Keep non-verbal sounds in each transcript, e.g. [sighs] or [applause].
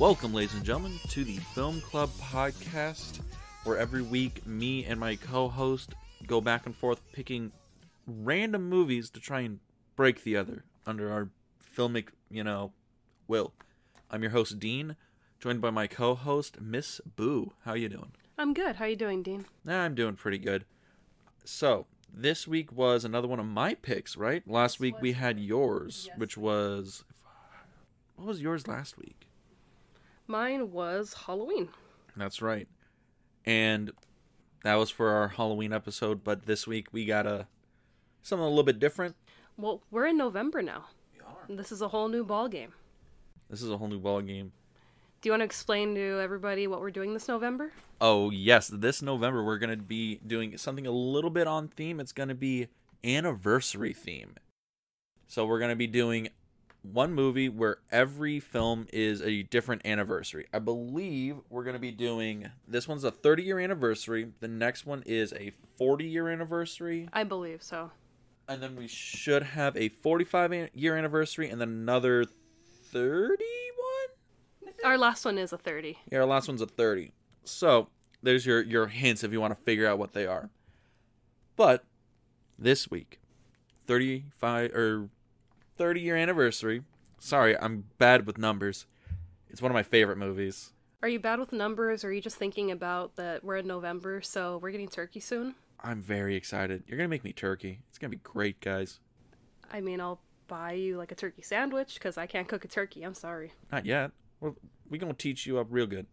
Welcome, ladies and gentlemen, to the Film Club podcast, where every week me and my co host go back and forth picking random movies to try and break the other under our filmic, you know, will. I'm your host, Dean, joined by my co host, Miss Boo. How you doing? I'm good. How you doing, Dean? I'm doing pretty good. So, this week was another one of my picks, right? Last week we had yours, Yes. which was. What was yours last week? Mine was Halloween. That's right. And that was for our Halloween episode, but this week we got a something a little bit different. Well, we're in November now. We are. This is a whole new ball game. This is a whole new ball game. Do you want to explain to everybody what we're doing this November? Oh, yes, this November we're going to be doing something a little bit on theme. It's going to be anniversary theme. So we're going to be doing one movie where every film is a different anniversary. I believe we're going to be doing this one's a 30 year anniversary, the next one is a 40 year anniversary, I believe so. and then we should have a 45 year anniversary and then another 31 Our last one is a 30. yeah our last one's a 30 so there's your your hints if you want to figure out what they are but this week 35 or 30 year anniversary sorry i'm bad with numbers it's one of my favorite movies Are you bad with numbers or are you just thinking about that we're in November, so we're getting turkey soon? i'm very excited you're gonna make me turkey it's gonna be great guys I mean, I'll buy you like a turkey sandwich because I can't cook a turkey. I'm sorry. not yet we're, we gonna teach you up real good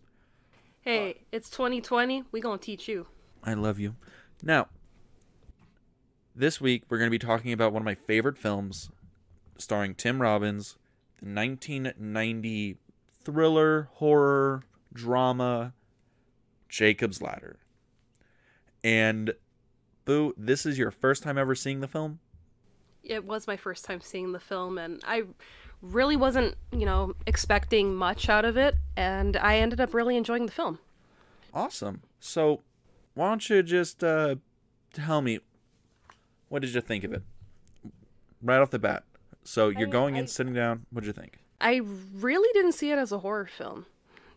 Hey, it's 2020. We gonna teach you. I love you. Now, this week we're going to be talking about one of my favorite films starring Tim Robbins, the 1990 thriller, horror, drama, Jacob's Ladder. And, Boo, this is your first time ever seeing the film? it was my first time seeing the film and I really wasn't, you know, expecting much out of it and I ended up really enjoying the film. Awesome. So, why don't you just uh, tell me, what did you think of it? Right off the bat. So, you're I- going in, sitting down. What did you think? I really didn't see it as a horror film.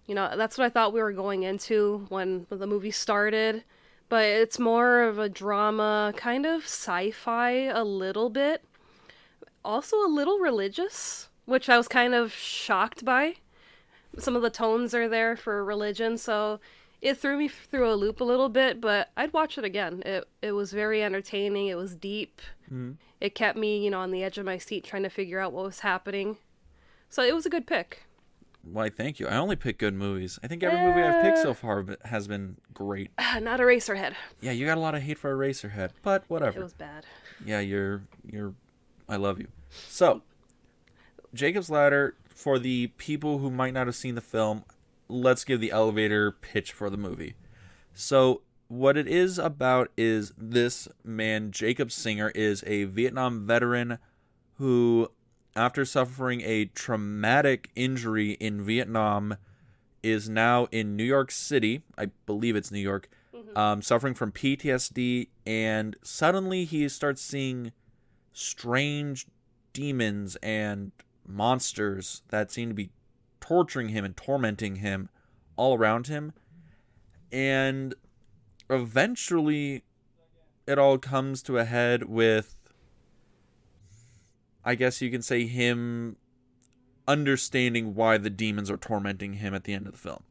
You know, that's what I thought we were going into when the movie started, but it's more of a drama, kind of sci-fi a little bit. Also a little religious, which I was kind of shocked by. Some of the tones are there for religion, so it threw me through a loop a little bit, but I'd watch it again. It it was very entertaining, it was deep. Mm-hmm. It kept me, you know, on the edge of my seat trying to figure out what was happening. So it was a good pick. Why, thank you. I only pick good movies. I think every movie I've picked so far has been great. [sighs] Not Eraserhead. Yeah, you got a lot of hate for Eraserhead, but whatever. It was bad. Yeah, you're you're. I love you. So, Jacob's Ladder. For the people who might not have seen the film, let's give the elevator pitch for the movie. So, what it is about is this man, Jacob Singer, is a Vietnam veteran who, after suffering a traumatic injury in Vietnam, is now in New York City. I believe it's New York, um, suffering from PTSD, and suddenly he starts seeing strange demons and monsters that seem to be torturing him and tormenting him all around him. And eventually, it all comes to a head with, I guess you can say, him understanding why the demons are tormenting him at the end of the film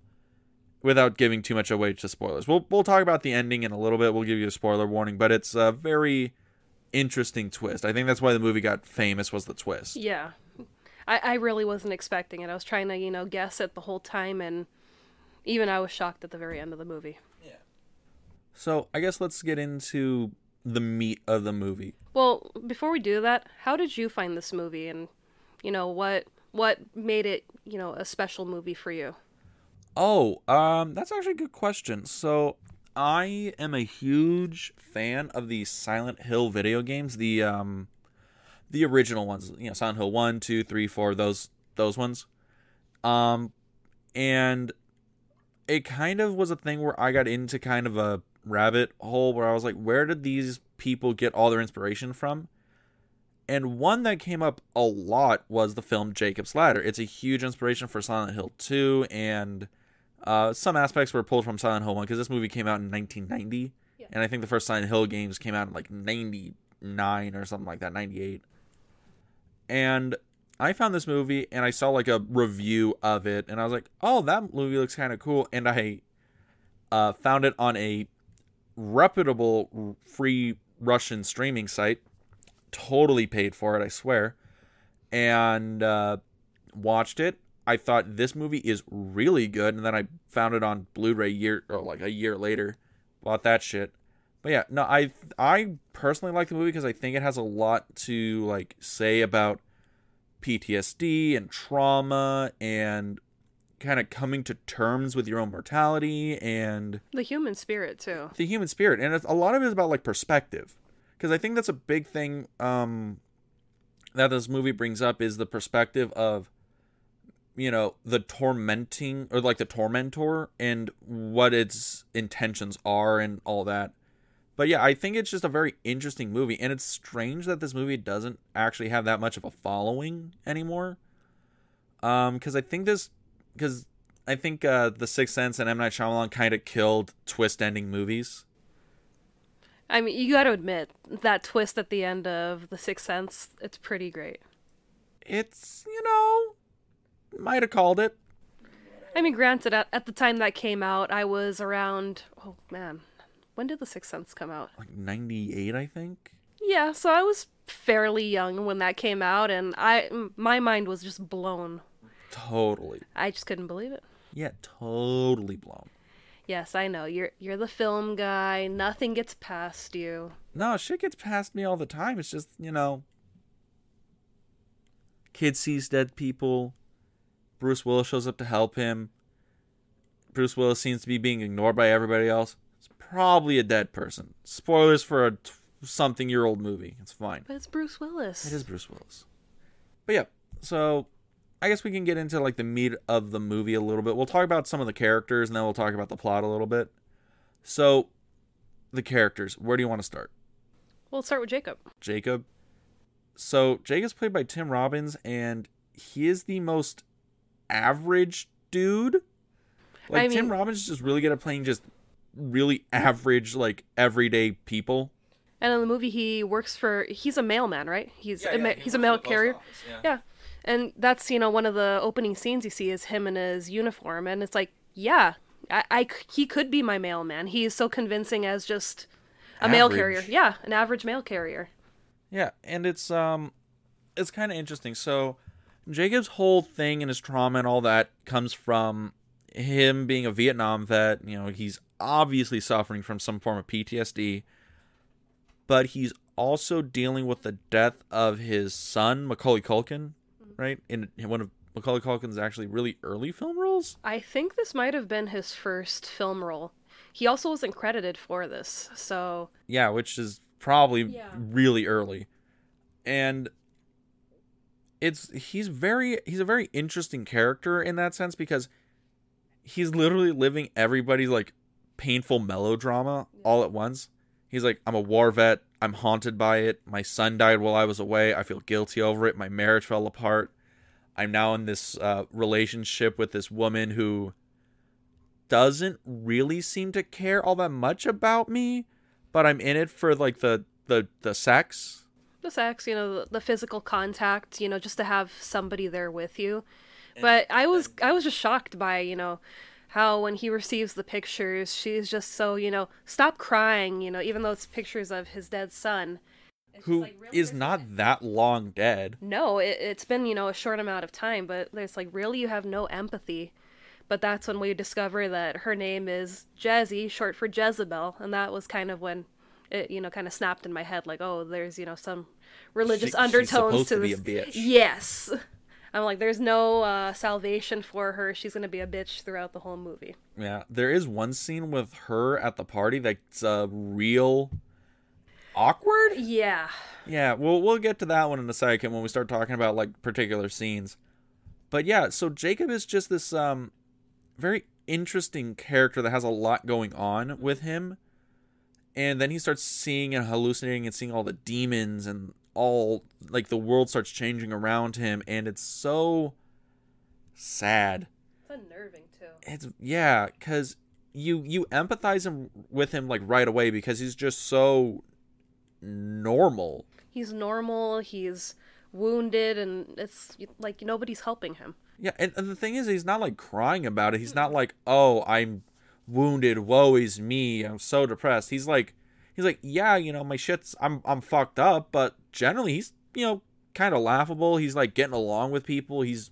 without giving too much away to spoilers. We'll we'll talk about the ending in a little bit. We'll give you a spoiler warning, but it's a very interesting twist. I think that's why the movie got famous was the twist. Yeah. I, I really wasn't expecting it. I was trying to, you know, guess it the whole time, and even I was shocked at the very end of the movie. Yeah. So, I guess let's get into the meat of the movie. Well, before we do that, how did you find this movie, and you know what what made it, you know, a special movie for you? Oh, um that's actually a good question. So, I am a huge fan of the Silent Hill video games, the um the original ones, you know, Silent Hill 1, 2, 3, 4, those those ones. Um and it kind of was a thing where I got into kind of a rabbit hole where I was like, where did these people get all their inspiration from? And one that came up a lot was the film Jacob's Ladder. It's a huge inspiration for Silent Hill 2, and uh, some aspects were pulled from Silent Hill 1 because this movie came out in 1990. Yeah. And I think the first Silent Hill games came out in like 99 or something like that, 98. And I found this movie and I saw like a review of it, and I was like, oh, that movie looks kind of cool. And I uh, found it on a reputable free Russian streaming site. Totally paid for it, I swear. And uh, watched it. I thought this movie is really good, and then I found it on Blu-ray year or like a year later. Bought that shit. But yeah, no, I I personally like the movie because I think it has a lot to like say about PTSD and trauma and kind of coming to terms with your own mortality and The human spirit too. the human spirit and it's, a lot of it is about like perspective because i think that's a big thing um that this movie brings up is the perspective of you know the tormenting or like the tormentor and what its intentions are and all that but yeah i think it's just a very interesting movie and it's strange that this movie doesn't actually have that much of a following anymore um because i think this because i think uh the sixth sense and m night Shyamalan kind of killed twist ending movies I mean, you got to admit that twist at the end of The Sixth Sense. It's pretty great. it's you know might have called it I mean, granted, at, at the time that came out, I was around. Oh man, when did The Sixth Sense come out? like 98 i think Yeah, so I was fairly young when that came out, and I my mind was just blown. totally I just couldn't believe it. yeah totally blown Yes, I know you're you're the film guy. Nothing gets past you. no shit gets past me all the time it's just you know kid sees dead people bruce willis shows up to help him bruce willis seems to be being ignored by everybody else it's probably a dead person spoilers for a t- something year old movie it's fine But it's Bruce Willis. It is Bruce Willis. But yeah, so I guess we can get into like the meat of the movie a little bit. We'll talk about some of the characters and then we'll talk about the plot a little bit. So, the characters, where do you want to start? We'll start with Jacob. Jacob. So, Jacob's played by Tim Robbins and he is the most average dude. Like I Tim Robbins is just really good at playing just really average like everyday people. And in the movie, he works for. He's a mailman, right? He's a ma- he's a mail carrier. Yeah. And that's, you know, one of the opening scenes you see is him in his uniform. And it's like, yeah, I—he could be my mailman. He's so convincing as just a mail carrier. Yeah, an average mail carrier. Yeah, and it's um it's kind of interesting. So Jacob's whole thing and his trauma and all that comes from him being a Vietnam vet, you know, he's obviously suffering from some form of PTSD, but he's also dealing with the death of his son, Macaulay Culkin, mm-hmm. right? In one of Macaulay Culkin's actually really early film roles. I think this might have been his first film role. He also wasn't credited for this, so Yeah, which is probably Yeah. really early. And it's he's very he's a very interesting character in that sense because he's literally living everybody's like painful melodrama all at once. He's like, I'm a war vet, I'm haunted by it, my son died while I was away, I feel guilty over it, my marriage fell apart. I'm now in this uh, relationship with this woman who doesn't really seem to care all that much about me, but I'm in it for like the the the sex. the sex, you know, the, the physical contact, you know, just to have somebody there with you. But I was I was just shocked by, you know, how when he receives the pictures, she's just so, you know, stop crying, you know, even though it's pictures of his dead son. Who like, really? is not that long dead. No, it, it's been, you know, a short amount of time, but there's like, really, you have no empathy. But that's when we discover that her name is Jazzy, short for Jezebel, and that was kind of when it, you know, kind of snapped in my head, like, oh, there's, you know, some religious She- undertones supposed to to be this. a bitch. Yes, I'm like, there's no uh, salvation for her. She's gonna be a bitch throughout the whole movie. Yeah, there is one scene with her at the party that's uh, real awkward. Yeah, Yeah, we'll we'll get to that one in a second when we start talking about like particular scenes. But yeah, so Jacob is just this um very interesting character that has a lot going on with him. And then he starts seeing and hallucinating and seeing all the demons and all like the world starts changing around him and it's so sad It's unnerving too. it's yeah because you you empathize him with him like right away because he's just so normal He's normal. He's wounded, and it's like nobody's helping him. yeah and, and the thing is he's not like crying about it he's not like oh i'm wounded woe is me i'm so depressed he's like he's like yeah you know my shit's i'm i'm fucked up but generally he's you know kind of laughable. He's like getting along with people. He's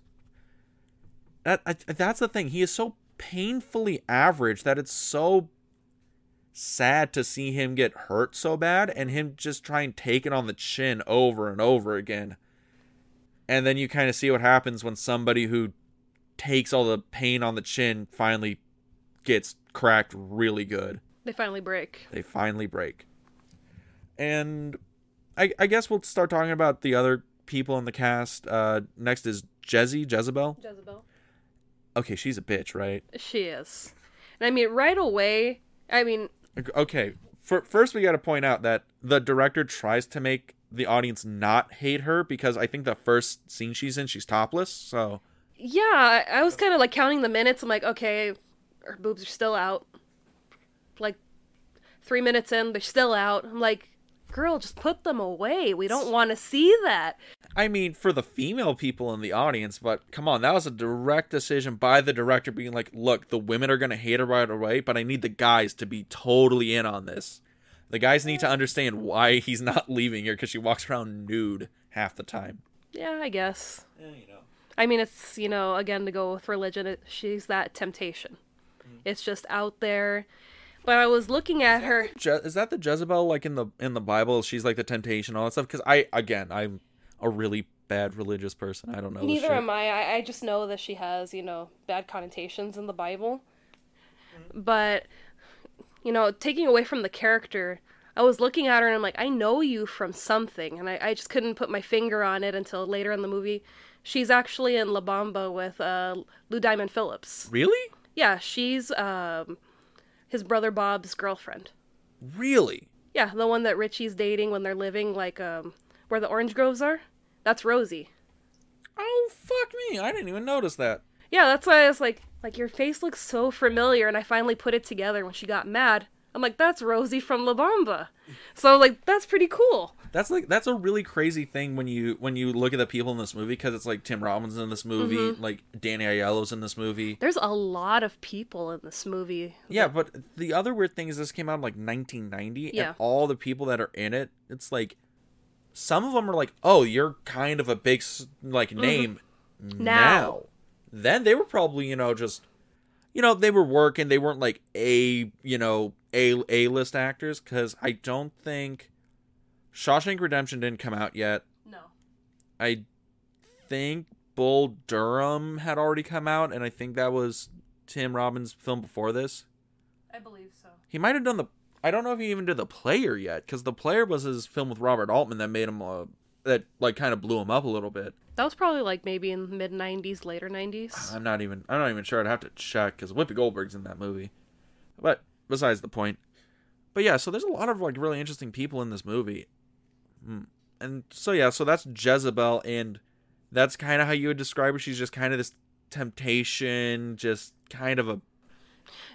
that I, that's the thing. He is so painfully average that it's so sad to see him get hurt so bad and him just try and take it on the chin over and over again. And then you kind of see what happens when somebody who takes all the pain on the chin finally gets cracked really good They finally break. they finally break and i, I guess we'll start talking about the other people in the cast uh, next is jezzy jezebel Jezebel. okay she's a bitch right She is. And I mean, right away. I mean, okay for, first we got to point out that the director tries to make the audience not hate her because i think the first scene she's in she's topless so yeah, I I was kind of like counting the minutes. I'm like, okay, her boobs are still out. Like three minutes in, they're still out. I'm like, girl, just put them away. We don't want to see that. I mean, for the female people in the audience, but come on, that was a direct decision by the director being like, look, the women are going to hate her right away, but I need the guys to be totally in on this. The guys need to understand why he's not [laughs] leaving her because she walks around nude half the time. Yeah, I guess. Yeah, you know. I mean, it's, you know, again, to go with religion, it, she's that temptation. Mm. It's just out there. But I was looking at her. Je- is that the Jezebel like in the in the Bible? She's like the temptation, all that stuff. Because I again, I'm a really bad religious person. I don't know. Neither am I. I. I just know that she has, you know, bad connotations in the Bible. But, you know, taking away from the character, I was looking at her and I'm like, I know you from something. And I, I just couldn't put my finger on it until later in the movie. She's actually in La Bamba with uh, Lou Diamond Phillips. Really, Yeah, she's um, his brother Bob's girlfriend. really. Yeah, the one that Ritchie's dating when they're living, like, um, where the orange groves are. That's Rosie. Oh fuck me! I didn't even notice that. Yeah, that's why I was like, like your face looks so familiar, and I finally put it together when she got mad. I'm like, that's Rosie from La Bamba. So like, that's pretty cool. That's like that's a really crazy thing when you when you look at the people in this movie because it's like Tim Robbins in this movie, mm-hmm. like Danny Aiello's in this movie. There's a lot of people in this movie. Yeah, but the other weird thing is this came out in like 1990, Yeah. and all the people that are in it, it's like some of them are like, "Oh, you're kind of a big like mm-hmm. name now." Then they were probably you know just you know they were working. They weren't like a you know a a list actors because I don't think Shawshank Redemption didn't come out yet. No. I think Bull Durham had already come out, and I think that was Tim Robbins' film before this. I believe so. He might have done the. I don't know if he even did the player yet, because the player was his film with Robert Altman that made him uh, that like kind of blew him up a little bit. That was probably like maybe in the mid '90s, later '90s. I'm not even. I'm not even sure. I'd have to check because Whoopi Goldberg's in that movie. But besides the point. But yeah, so there's a lot of like really interesting people in this movie. Mm. And so yeah, so that's Jezebel, and that's kind of how you would describe her. She's just kind of this temptation, just kind of a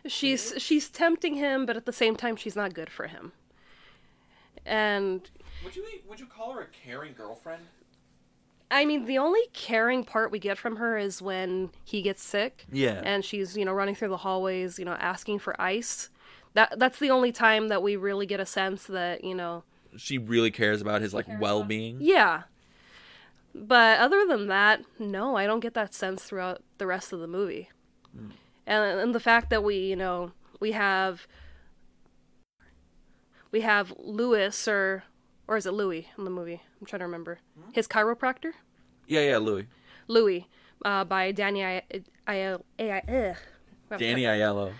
She's she's tempting him, but at the same time, she's not good for him. And Would you would you call her a caring girlfriend? I mean, the only caring part we get from her is when he gets sick. Yeah. and she's you know running through the hallways you know asking for ice that that's the only time that we really get a sense that you know She really cares about his like well being. yeah. But other than that no i don't get that sense throughout the rest of the movie. And, and the fact that we you know we have we have lewis or or is it louis in the movie? I'm trying to remember. His chiropractor? Yeah, yeah, Louis. louis uh, by danny I, I, I, I, Danny Aiello.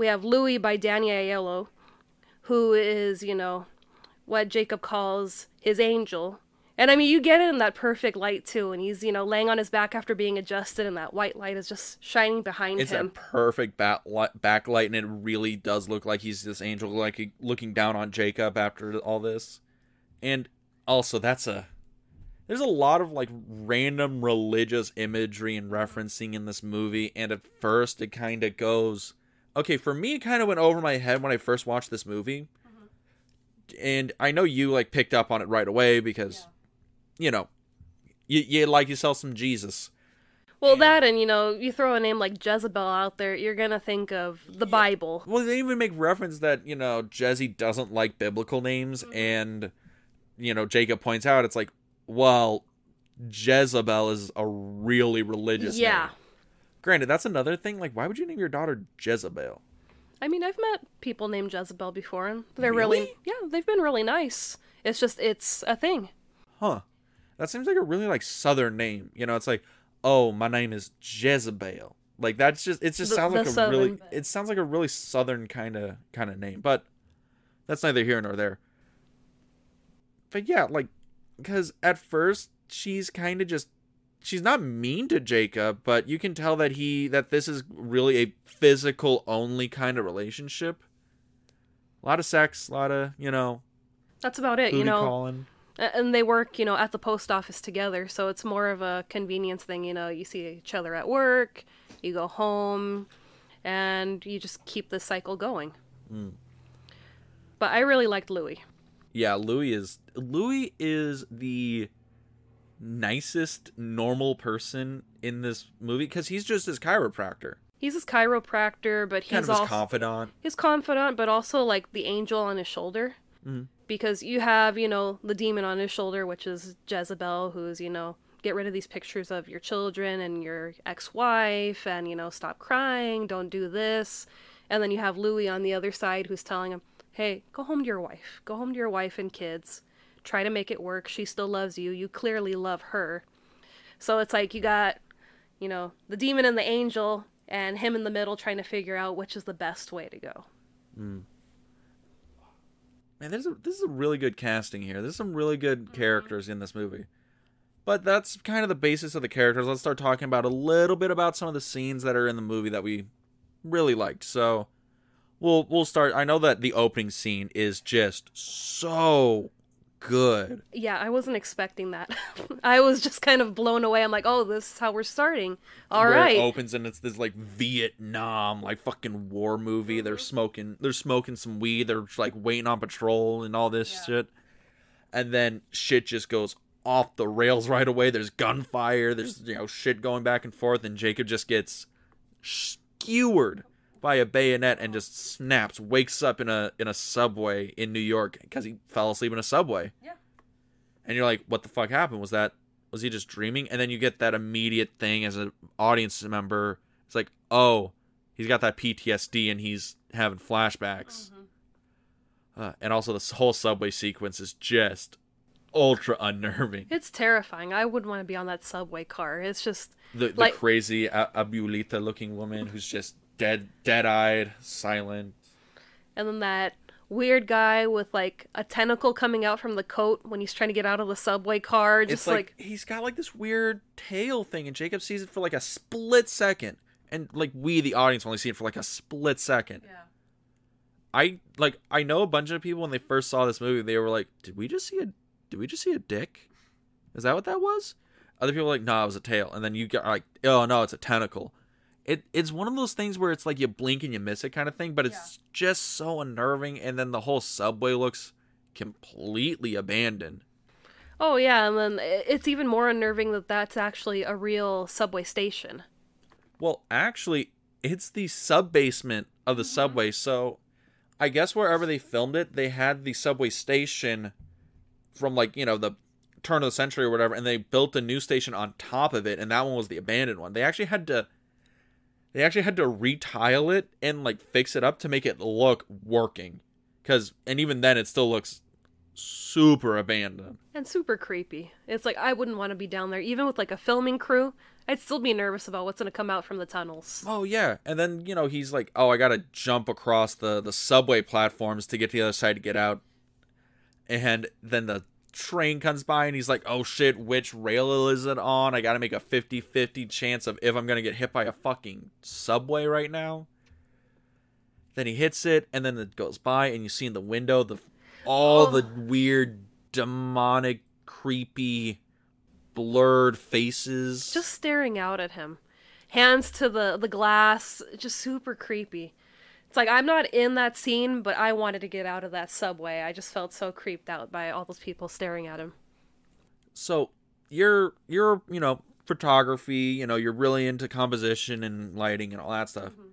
We have Louis by Danny Aiello, who is, you know, what Jacob calls his angel. And I mean, you get it in that perfect light too, and he's, you know, laying on his back after being adjusted, and that white light is just shining behind It's him. It's a perfect back backlight, and it really does look like he's this angel, like looking down on Jacob after all this. And also, that's a there's a lot of like random religious imagery and referencing in this movie and at first it kind of goes okay for me it kind of went over my head when i first watched this movie mm-hmm. and i know you like picked up on it right away because you know you, you like yourself some jesus Well, that and you know, you throw a name like Jezebel out there, you're gonna think of the Bible. well they even make reference that you know jesse doesn't like biblical names mm-hmm. and you know jacob points out it's like well jezebel is a really religious Yeah. name. Granted, that's another thing. Like, why would you name your daughter Jezebel? I mean, I've met people named Jezebel before, and they're really, Really? yeah, they've been really nice. It's just, it's a thing. Huh. That seems like a really like southern name. You know, it's like, oh, my name is Jezebel. Like that's just it just The- sounds like a southern really it sounds like a really southern kind of kind of name. But that's neither here nor there. But yeah, like cuz at first she's kind of just she's not mean to Jacob, but you can tell that he that this is really a physical only kind of relationship. A lot of sex, a lot of, you know, That's about it, you know. calling. And they work, you know, at the post office together, so it's more of a convenience thing. You know, you see each other at work, you go home, and you just keep the cycle going. Mm. But I really liked Louis. Yeah, Louis is Louis is the nicest normal person in this movie because he's just his chiropractor, He's his chiropractor, but he's kind of his confidant. His confidant, but also like the angel on his shoulder. Mhm. Because you have, you know, the demon on his shoulder, which is Jezebel, who's, you know, get rid of these pictures of your children and your ex wife, and, you know, stop crying, don't do this. And then you have Louis on the other side who's telling him, hey, go home to your wife. Go home to your wife and kids. Try to make it work. She still loves you. You clearly love her. So it's like you got, you know, the demon and the angel, and him in the middle trying to figure out which is the best way to go. Hmm. Man, this is a, this is a really good casting here. There's some really good mm-hmm. characters in this movie. But that's kind of the basis of the characters. Let's start talking about a little bit about some of the scenes that are in the movie that we really liked. So we'll we'll start. I know that the opening scene is just so good. Yeah, I wasn't expecting that. [laughs] I was just kind of blown away. I'm like, oh, this is how we're starting. All where right. it opens and it's this like Vietnam like fucking war movie. They're mm-hmm. smoking they're smoking some weed. They're like waiting on patrol and all this shit. And then shit just goes off the rails right away. There's gunfire. There's you know shit going back and forth, and Jacob just gets skewered by a bayonet and just snaps. Wakes up in a in a subway in New York because he fell asleep in a subway. Yeah. And you're like, what the fuck happened? Was that was he just dreaming? And then you get that immediate thing as an audience member. It's like, oh, he's got that PTSD and he's having flashbacks. Uh, and also, this whole subway sequence is just ultra unnerving. It's terrifying. I wouldn't want to be on that subway car. It's just The, the Like- crazy A- Abulita looking woman who's just dead, dead eyed, silent. and then that weird guy with like a tentacle coming out from the coat when he's trying to get out of the subway car. Just it's like, he's got like this weird tail thing, and Jacob sees it for like a split second, and like we, the audience, only see it for like a split second. Yeah. I like I know a bunch of people when they first saw this movie, they were like, "Did we just see a? Did we just see a dick? Is that what that was?" Other people were like, "No, it was a tail," and then you get like, "Oh no, it's a tentacle." It it's one of those things where it's like you blink and you miss it kind of thing, but it's just so unnerving, and then the whole subway looks completely abandoned. Oh yeah, and then it's even more unnerving that that's actually a real subway station. Well, actually, it's the sub basement of the mm-hmm. subway. So, I guess wherever they filmed it, they had the subway station from like you know the turn of the century or whatever, and they built a new station on top of it, and that one was the abandoned one. They actually had to, they actually had to retile it and like fix it up to make it look working, because and even then it still looks super abandoned. And super creepy. It's like I wouldn't want to be down there, even with like a filming crew. I'd still be nervous about what's gonna come out from the tunnels. Oh yeah, and then you know he's like, "Oh, I gotta jump across the the subway platforms to get to the other side to get out," and then the train comes by and he's like, "Oh shit, which rail is it on? I gotta make a 50-50 chance of if I'm gonna get hit by a fucking subway right now." Then he hits it, and then it goes by, and you see in the window the all the oh. weird, demonic, creepy blurred faces. Just staring out at him. Hands to the the glass, just super creepy. It's like I'm not in that scene, but I wanted to get out of that subway. I just felt so creeped out by all those people staring at him. so you're you're you know photography you know you're really into composition and lighting and all that stuff mm-hmm.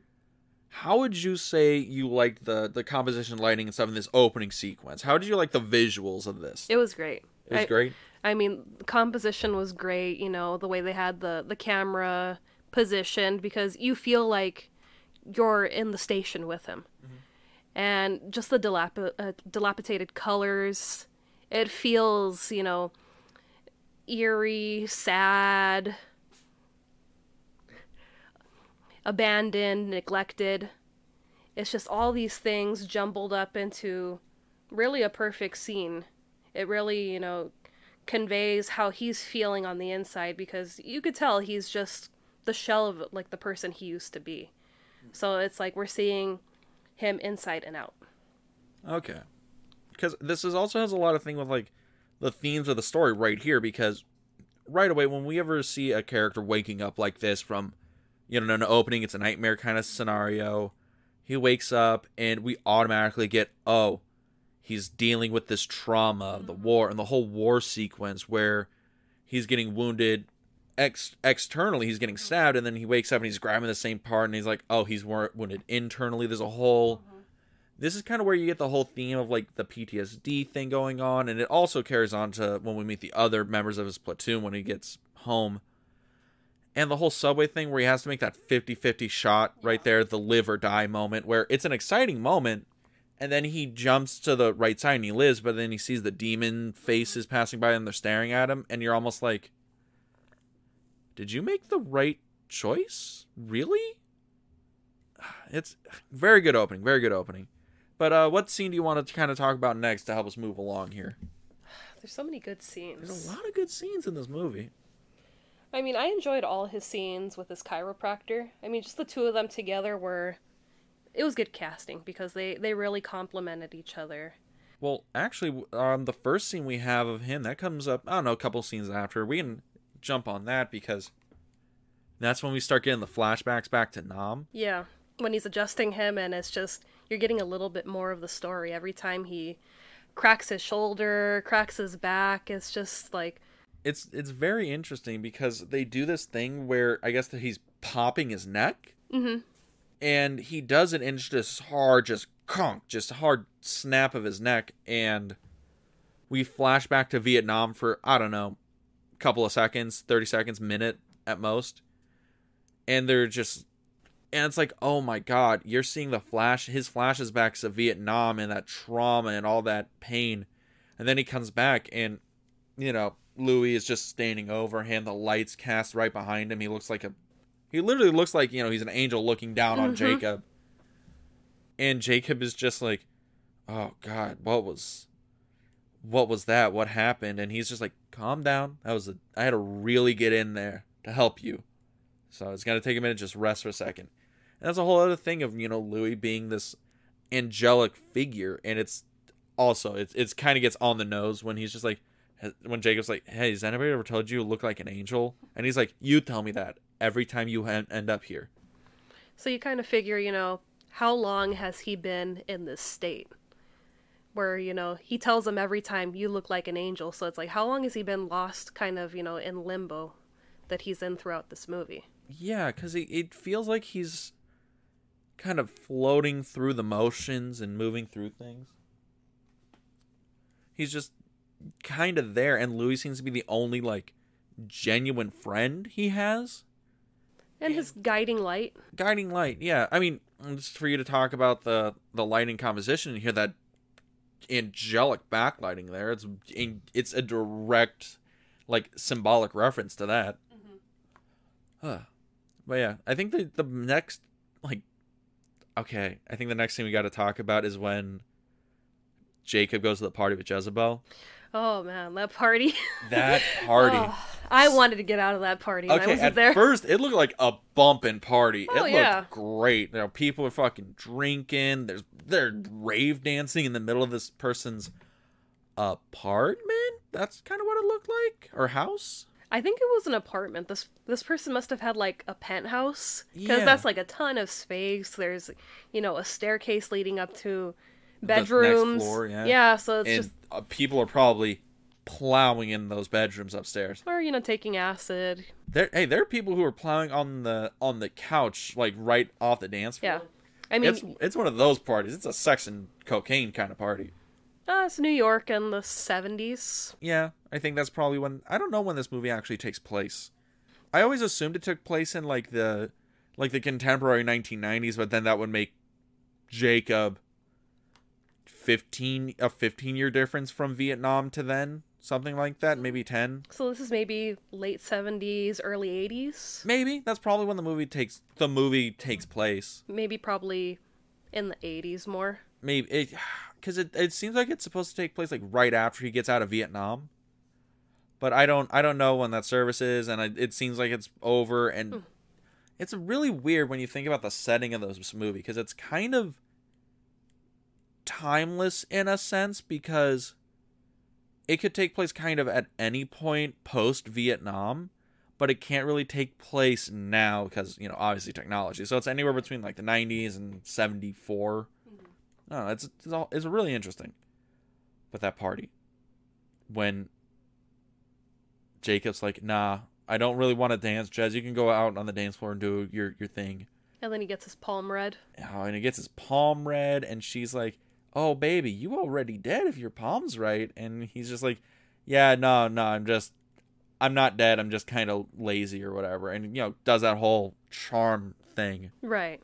how would you say you liked the the composition lighting and stuff in this opening sequence how did you like the visuals of this It was great. it was I, great I mean, the composition was great. You know, the way they had the the camera positioned because you feel like you're in the station with him, and just the dilap- uh, dilapidated colors. It feels, you know, eerie, sad, abandoned, neglected. It's just all these things jumbled up into really a perfect scene. It really, you know, conveys how he's feeling on the inside because you could tell he's just the shell of like the person he used to be. So it's like we're seeing him inside and out. okay. Because this is also has a lot of thing with like the themes of the story right here because right away when we ever see a character waking up like this from you know an opening it's a nightmare kind of scenario. He wakes up and we automatically get oh he's dealing with this trauma of the mm-hmm. war and the whole war sequence where he's getting wounded ex- externally he's getting mm-hmm. stabbed and then he wakes up and he's grabbing the same part and he's like oh he's wounded internally. There's a whole mm-hmm. this is kind of where you get the whole theme of like the PTSD thing going on, and it also carries on to when we meet the other members of his platoon when he gets home. And the whole subway thing where he has to make that 50 50 shot right there, the live or die moment, where it's an exciting moment, and then he jumps to the right side and he lives, but then he sees the demon faces passing by and they're staring at him, and you're almost like, Did you make the right choice? Really? It's very good opening, very good opening. But uh, what scene do you want to kind of talk about next to help us move along here? There's so many good scenes. There's a lot of good scenes in this movie. I mean, I enjoyed all his scenes with his chiropractor. I mean, just the two of them together were it was good casting because they they really complemented each other. Well, actually, um, the first scene we have of him that comes up. I don't know, a couple scenes after. We can jump on that because that's when we start getting the flashbacks back to Nam. Yeah, when he's adjusting him and it's just you're getting a little bit more of the story every time he cracks his shoulder, cracks his back. It's just like It's it's very interesting because they do this thing where I guess that he's popping his neck, mhm. and he does it in just hard, just conk, just a hard snap of his neck, and we flash back to Vietnam for I don't know, couple of seconds, thirty seconds, minute at most, and they're just, and it's like, oh my god, you're seeing the flash, his flashbacks of Vietnam and that trauma and all that pain, and then he comes back and, you know, Louis is just standing over him, the lights cast right behind him, he looks like a he literally looks like, you know, he's an angel looking down on Mhm. Jacob. And Jacob is just like, "Oh god, what was what was that? What happened?" And he's just like, "Calm down. That was a I had to really get in there to help you." So it's to take a minute just rest for a second. And that's a whole other thing of, you know, Louis being this angelic figure and it's also it's it's kind of gets on the nose when he's just like when Jacob's like, "Hey, has anybody ever told you you look like an angel?" And he's like, "You tell me that every time you end up here." So you kind of figure, you know, how long has he been in this state? Where, you know, he tells them every time, you look like an angel. So it's like, how long has he been lost, kind of, you know, in limbo that he's in throughout this movie? Yeah, because it, it feels like he's kind of floating through the motions and moving through things. He's just kind of there, and Louis seems to be the only, like, genuine friend he has. And his guiding light. Guiding light, yeah. I mean, just for you to talk about the, the lighting composition hear that angelic backlighting there, it's it's a direct, like, symbolic reference to that. Mm-hmm. Huh. But yeah, I think the the next like okay, I think the next thing we got to talk about is when Jacob goes to the party with Jezebel. Oh man, that party. That party. [laughs] Oh, I wanted to get out of that party and I okay, wasn't at there. first it looked like a bumping party. Oh, it looked yeah. great. You know, people are fucking drinking. There's they're rave dancing in the middle of this person's apartment. That's kind of what it looked like, or house. I think it was an apartment. This this person must have had like a penthouse because Yeah. that's like a ton of space. There's, you know, a staircase leading up to bedrooms. floor, yeah. so it's and just uh, people are probably plowing in those bedrooms upstairs. or you know taking acid. There, hey, there are people who are plowing on the on the couch, like right off the dance floor. Yeah, I mean, it's it's one of those parties. It's a sex and cocaine kind of party. uh, it's New York in the '70s. Yeah, I think that's probably when I don't know when this movie actually takes place. I always assumed it took place in like the like the contemporary 1990s, but then that would make Jacob 15 a 15 year difference from Vietnam to then, something like that, maybe 10. So this is maybe late '70s, early '80s. Maybe that's probably when the movie takes the movie takes place. Maybe probably in the '80s more. Maybe it cuz it it seems like it's supposed to take place like right after he gets out of Vietnam. But I don't I don't know when that service is and I, it seems like it's over and Hmm. it's really weird when you think about the setting of this movie because it's kind of timeless in a sense because it could take place kind of at any point post Vietnam, but it can't really take place now because you know obviously technology. So it's anywhere between like the 90s and 74. Mm-hmm. No, it's it's all it's really interesting. But that party, when Jacob's like, "Nah, I don't really want to dance. Jez, you can go out on the dance floor and do your your thing." And then he gets his palm read. Oh, and he gets his palm read, and she's like, "Oh, baby, you already dead if your palm's right." And he's just like, "Yeah, no, no, I'm just, I'm not dead. I'm just kind of lazy or whatever." And you know, does that whole charm thing. Right.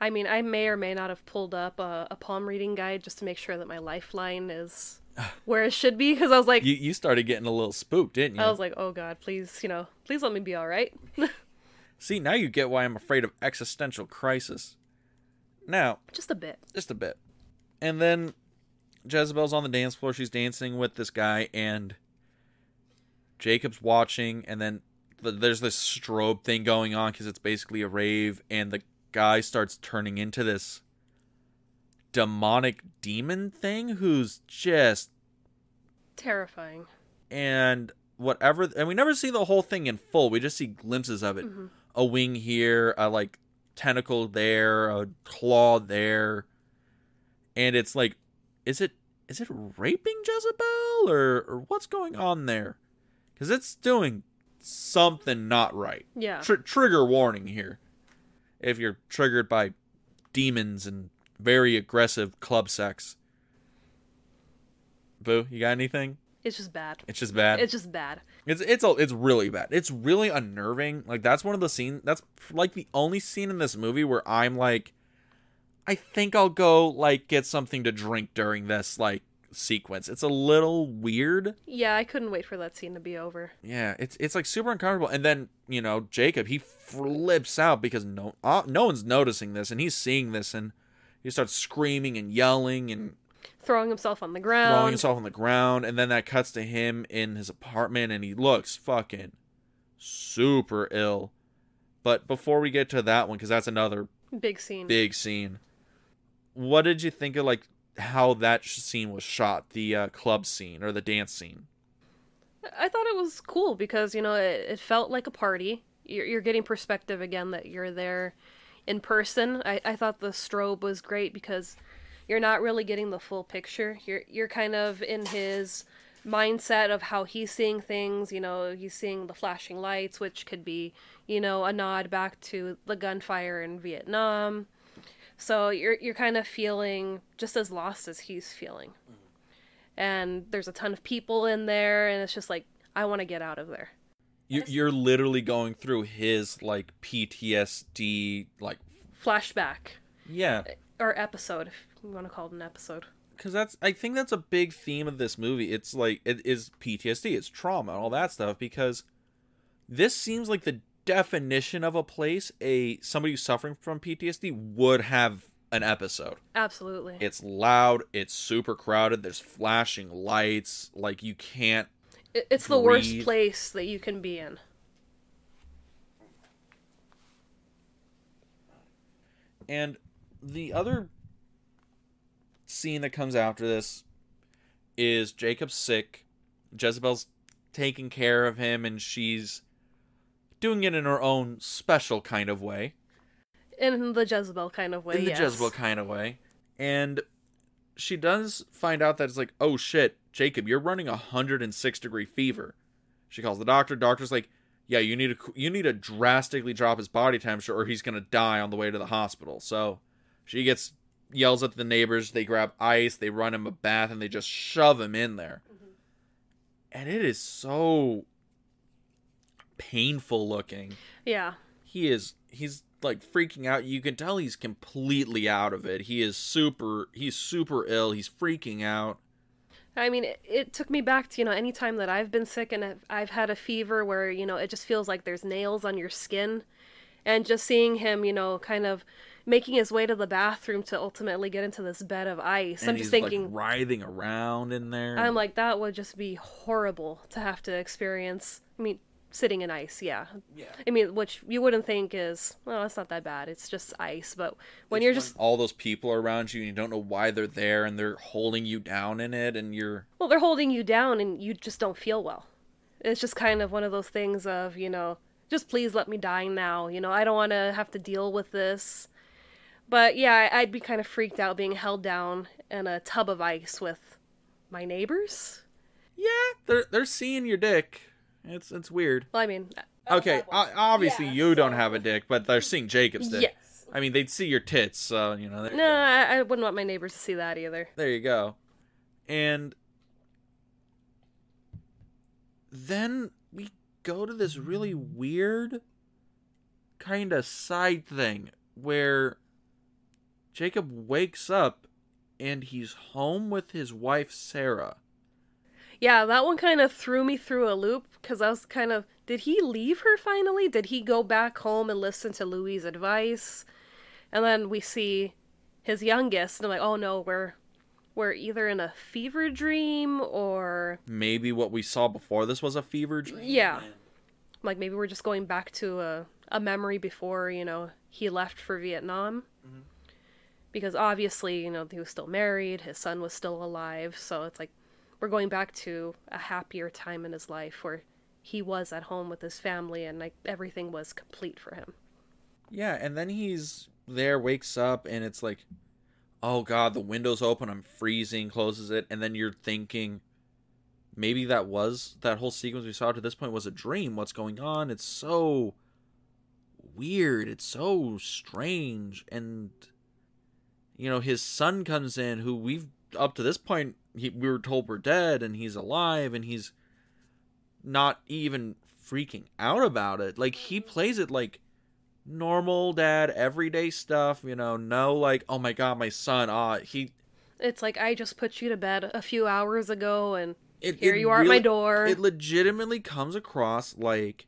I mean, I may or may not have pulled up a, a palm reading guide just to make sure that my lifeline is [sighs] where it should be because I was like, You you started getting a little spooked, didn't you? I was like, oh god, please, you know, please let me be all right. [laughs] See, now you get why I'm afraid of existential crisis. Now, just a bit. just a bit. And then Jezebel's on the dance floor. She's dancing with this guy, and Jacob's watching. And then th- there's this strobe thing going on because it's basically a rave. And the guy starts turning into this demonic demon thing who's just. Terrifying. And whatever. And we never see the whole thing in full. We just see glimpses of it. hmm a wing here, a like tentacle there, a claw there, and it's like, is it is it raping Jezebel or or what's going on there? Because it's doing something not right. Yeah. Tr- trigger warning here. If you're triggered by demons and very aggressive club sex. Boo, you got anything? It's just bad. It's just bad. It's just bad. It's it's a, it's really bad. It's really unnerving. Like that's one of the scenes. That's like the only scene in this movie where I'm like, I think I'll go like get something to drink during this like sequence. It's a little weird. Yeah, I couldn't wait for that scene to be over. Yeah, it's it's like super uncomfortable. And then you know Jacob he flips out because no uh, no one's noticing this and he's seeing this and he starts screaming and yelling and Throwing himself on the ground. throwing himself on the ground and then that cuts to him in his apartment and he looks fucking super ill but before we get to that one because that's another Big scene. big scene what did you think of like how that scene was shot the uh, club scene or the dance scene I thought it was cool because you know it, it felt like a party. You're, you're getting perspective again that you're there in person. I, I thought the strobe was great because you're not really getting the full picture. You're you're kind of in his mindset of how he's seeing things. You know, he's seeing the flashing lights, which could be you know a nod back to the gunfire in Vietnam. So you're you're kind of feeling just as lost as he's feeling. Mm-hmm. And there's a ton of people in there and it's just like i want to get out of there. You, you're literally going through his like ptsd like flashback. Yeah. Eh, or episode if you want to call it an episode. Because that's i think that's a big theme of this movie. It's like it is ptsd it's trauma all that stuff because this seems like the definition of a place a somebody who's suffering from ptsd would have an episode. Absolutely. It's loud it's super crowded there's flashing lights like you can't It- it's the worst place that you can be in. And the other scene that comes after this is Jacob's sick. Jezebel's taking care of him and she's doing it in her own special kind of way. In the Jezebel kind of way. in the yes. Jezebel kind of way. And she does find out that it's like, oh shit, Jacob, you're running a 106 degree fever. She calls the doctor. Doctor's like, yeah, you need to you need to drastically drop his body temperature or he's gonna die on the way to the hospital. So she gets yells at the neighbors. They grab ice. They run him a bath and they just shove him in there. Mm-hmm. And it is so painful looking Yeah. he is he's like freaking out you can tell he's completely out of it he is super he's super ill he's freaking out I mean, it, it took me back to, you know, any time that I've been sick and I've, I've had a fever where, you know, it just feels like there's nails on your skin. And just seeing him, you know, kind of making his way to the bathroom to ultimately get into this bed of ice. and I'm just thinking, like writhing around in there I'm like, that would just be horrible to have to experience. I mean, sitting in ice, yeah. yeah I mean, which you wouldn't think is, well, it's not that bad. It's just ice. But when you're just, all those people around you and you don't know why they're there and they're holding you down in it and you're well, they're holding you down and you just don't feel well. It's just kind of one of those things of, you know, just please let me die now. You know, I don't want to have to deal with this. But yeah, I'd be kind of freaked out being held down in a tub of ice with my neighbors. yeah they're they're seeing your dick it's it's weird Well, I mean, okay o- obviously Yeah, you don't have a dick but they're seeing jacob's dick yes. i mean they'd see your tits so you know No, I, I wouldn't want my neighbors to see that either. There you go. And then we go to this really weird kind of side thing where Jacob wakes up and he's home with his wife Sarah. Yeah, that one kind of threw me through a loop because I was kind of, did he leave her finally? Did he go back home and listen to Louis' advice? And then we see his youngest, and I'm like, oh no, we're we're either in a fever dream or Maybe what we saw before this was a fever dream. Yeah. like maybe we're just going back to a a memory before you know he left for Vietnam. Mm-hmm. Because obviously, you know, he was still married, his son was still alive, so it's like we're going back to a happier time in his life where he was at home with his family and like everything was complete for him. Yeah, and then he's there, wakes up, and it's like, oh god, the window's open, I'm freezing, closes it, and then you're thinking, maybe that was that whole sequence we saw to this point was a dream. What's going on? It's so weird. It's so strange, and you know, his son comes in, who we've up to this point he, we were told we're dead, and he's alive, and he's not even freaking out about it. Like he plays it like normal dad, everyday stuff. You know, no like, oh my god, my son. Ah, he. It's like I just put you to bed a few hours ago and It, here it you are at my door. It legitimately comes across like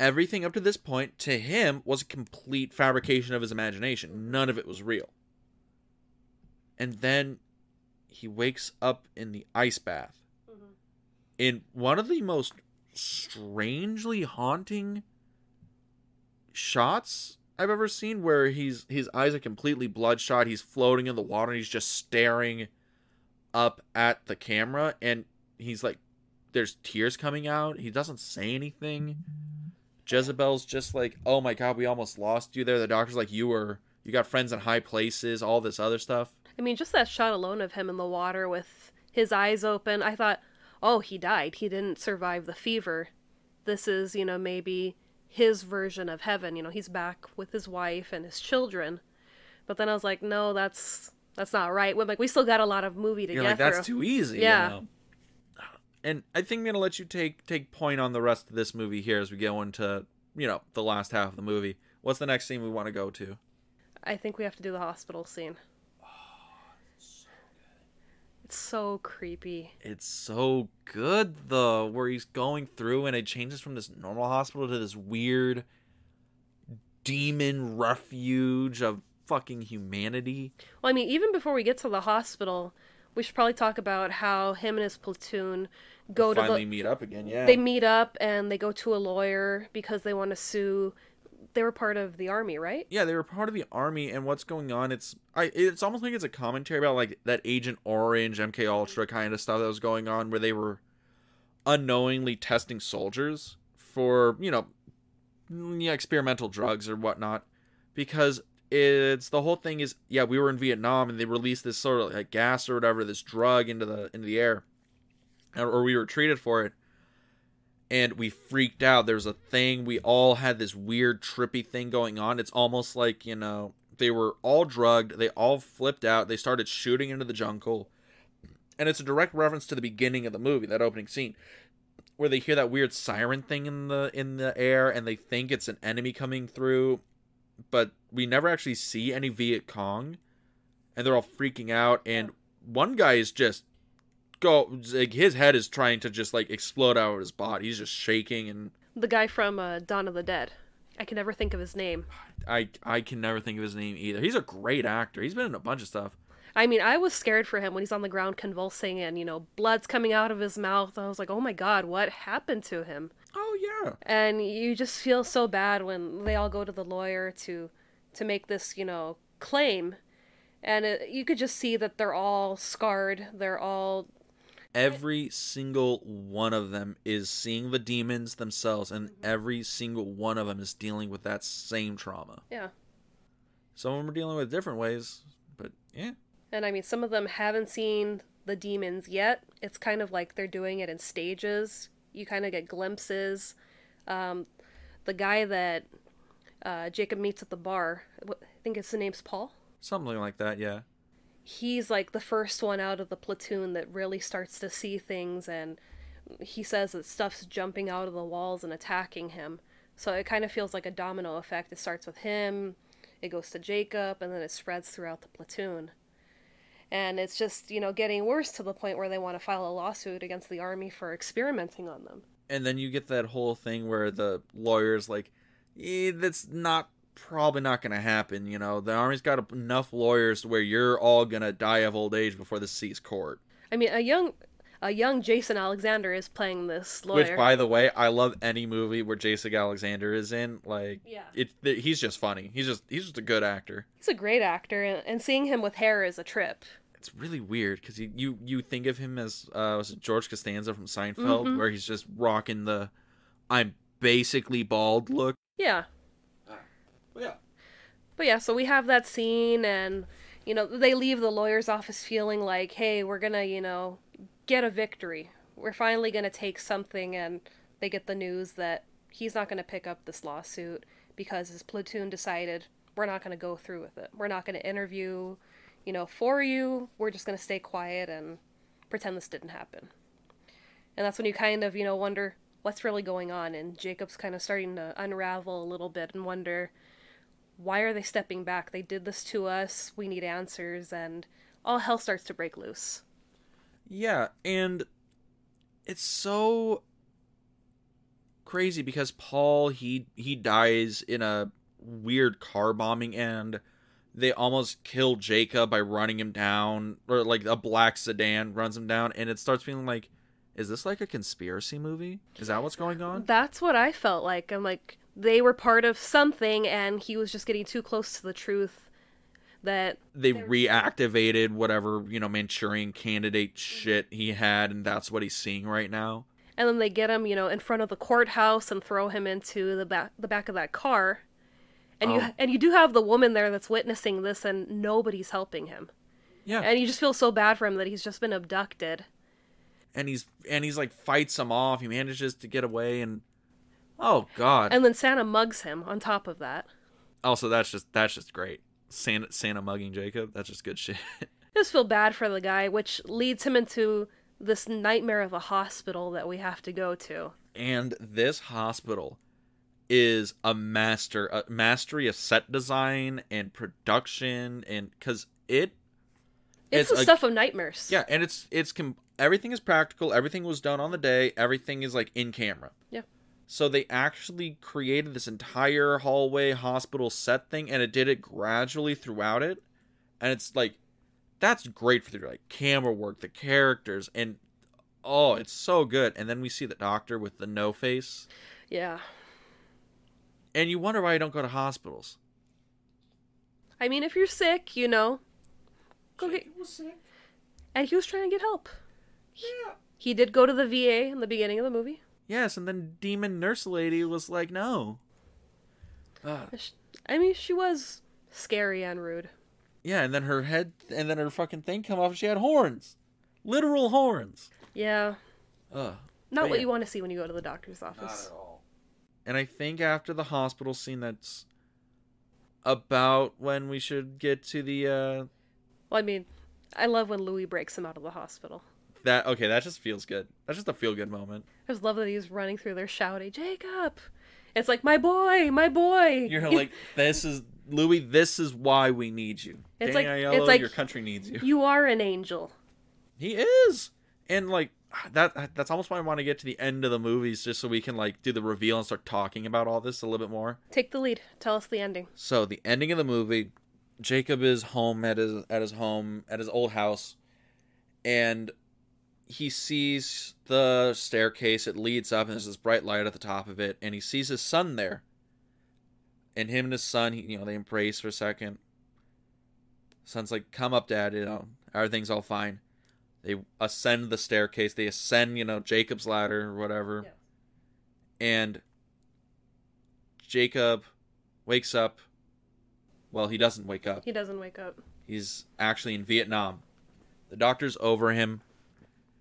everything up to this point to him was a complete fabrication of his imagination. None of it was real. And then he wakes up in the ice bath mm-hmm. in one of the most strangely haunting shots I've ever seen where he's his eyes are completely bloodshot, he's floating in the water, he's just staring up at the camera and he's like there's tears coming out. He doesn't say anything. Jezebel's just like, "Oh my god, we almost lost you there." The doctor's like, "You were you got friends in high places, all this other stuff." I mean, just that shot alone of him in the water with his eyes open, I thought, oh, he died. He didn't survive the fever. This is, you know, maybe his version of heaven. You know, he's back with his wife and his children. But then I was like, no, that's that's not right. We're like, we still got a lot of movie to You're get like, "That's through. too easy." Yeah. You know? And I think I'm gonna let you take take point on the rest of this movie here as we go into you know the last half of the movie. What's the next scene we want to go to? I think we have to do the hospital scene. It's so creepy. It's so good though, where he's going through and it changes from this normal hospital to this weird demon refuge of fucking humanity. Well, I mean, even before we get to the hospital, we should probably talk about how him and his platoon go to Finally the. meet up again, yeah. They meet up and they go to a lawyer because they want to sue. They were part of the army, right? yeah, they were part of the army, and what's going on? It's I. It's almost like it's a commentary about like that Agent Orange, MK Ultra kind of stuff that was going on, where they were unknowingly testing soldiers for you know mm, yeah, experimental drugs or whatnot because it's the whole thing is yeah we were in Vietnam and they released this sort of like gas or whatever this drug into the into the air or we were treated for it and we freaked out. There was a thing we all had this weird trippy thing going on. It's almost like you know they were all drugged they all flipped out they started shooting into the jungle. And it's a direct reference to the beginning of the movie that opening scene where they hear that weird siren thing in the in the air and they think it's an enemy coming through but we never actually see any Viet Cong. And they're all freaking out and one guy is just go like his head is trying to just like explode out of his body he's just shaking and The guy from uh, Dawn of the Dead. I can never think of his name. I I can never think of his name either he's a great actor he's been in a bunch of stuff I mean, I was scared for him when he's on the ground convulsing and, you know, blood's coming out of his mouth. I was like, oh my god, what happened to him? oh yeah And you just feel so bad when they all go to the lawyer to to make this, you know, claim. And it, you could just see that they're all scarred. They're all every single one of them is seeing the demons themselves and every single one of them is dealing with that same trauma yeah. some of them are dealing with different ways but yeah And I mean, some of them haven't seen the demons yet. It's kind of like they're doing it in stages. You kind of get glimpses. Um, the guy that uh, Jacob meets at the bar i think his name's Paul. something like that yeah He's like the first one out of the platoon that really starts to see things, and he says that stuff's jumping out of the walls and attacking him. So it kind of feels like a domino effect. It starts with him, it goes to Jacob, and then it spreads throughout the platoon. And it's just, you know, getting worse to the point where they want to file a lawsuit against the army for experimenting on them. and then you get that whole thing where the lawyer's like eh, that's not probably not gonna happen you know the army's got enough lawyers where you're all gonna die of old age before this sees court I mean, a young a young Jason Alexander is playing this lawyer. which by the way i love any movie where jason alexander is in like Yeah. it th- he's just funny he's just he's just a good actor He's a great actor, and and seeing him with hair is a trip. it's really weird because you, you you think of him as uh was it george costanza from seinfeld Mhm. where he's just rocking the i'm basically bald look Yeah. Yeah But yeah, so we have that scene, and you know they leave the lawyer's office feeling like, hey, we're gonna, you know, get a victory. We're finally gonna take something, and they get the news that he's not gonna pick up this lawsuit because his platoon decided we're not gonna go through with it. We're not gonna interview, you know, for you. We're just gonna stay quiet and pretend this didn't happen. And that's when you kind of, you know, wonder what's really going on, and Jacob's kind of starting to unravel a little bit and wonder why are they stepping back? They did this to us. We need answers, and all hell starts to break loose. Yeah, and it's so crazy because Paul he he dies in a weird car bombing and they almost kill Jacob by running him down or like a black sedan runs him down and it starts feeling like is this like a conspiracy movie? Is that what's going on? That's what I felt like. I'm like, they were part of something, and he was just getting too close to the truth. That They reactivated whatever, you know, Manchurian candidate shit he had and that's what he's seeing right now. and then they get him, you know, in front of the courthouse and throw him into the back the back of that car. And you Oh. and you do have the woman there that's witnessing this, and nobody's helping him. Yeah. And you just feel so bad for him that he's just been abducted. and he's and he's like fights him off. He manages to get away, and oh god! And then Santa mugs him on top of that. also, that's just that's just great. Santa Santa mugging Jacob. That's just good [laughs] shit. just feel bad for the guy, which leads him into this nightmare of a hospital that we have to go to. and this hospital is a master a mastery of set design and production and because it It's, It's the a- stuff of nightmares. yeah and it's it's com- everything is practical everything was done on the day everything is like in camera Yeah. So they actually created this entire hallway hospital set thing and it did it gradually throughout it and it's like that's great for the like camera work the characters and oh it's so good and then we see the doctor with the no face Yeah. and you wonder why I don't go to hospitals. I mean, if you're sick, you know, go get. was sick. And he was trying to get help. Yeah. He did go to the VA in the beginning of the movie. Yes, and then demon nurse lady was like, no. Ugh. I mean, she was scary and rude. Yeah, and then her head, and then her fucking thing come off, and she had horns, literal horns. Yeah, Ugh. not But what yeah. you want to see when you go to the doctor's office. all. And I think after the hospital scene, that's about when we should get to the uh Well, I mean, I love when Louis breaks him out of the hospital. That. Okay, that just feels good. That's just a feel good moment. I just love that he's running through there shouting, Jacob! It's like, my boy, my boy! You're [laughs] like, this is Louis. This is why we need you. It's like- it's like- your country needs you. you are an angel. He is, and like that. That's almost why I want to get to the end of the movies, just so we can like do the reveal and start talking about all this a little bit more. Take the lead. Tell us the ending. So the ending of the movie, Jacob is home at his at his home at his old house, and he sees the staircase. It leads up, and there's this bright light at the top of it, and he sees his son there. And him and his son, he, you know, they embrace for a second. Son's like, "Come up, Dad. You know, everything's all fine." They ascend the staircase. They ascend, you know, Jacob's ladder or whatever. Yeah. And Jacob wakes up. Well, he doesn't wake up. He doesn't wake up. He's actually in Vietnam. The doctors over him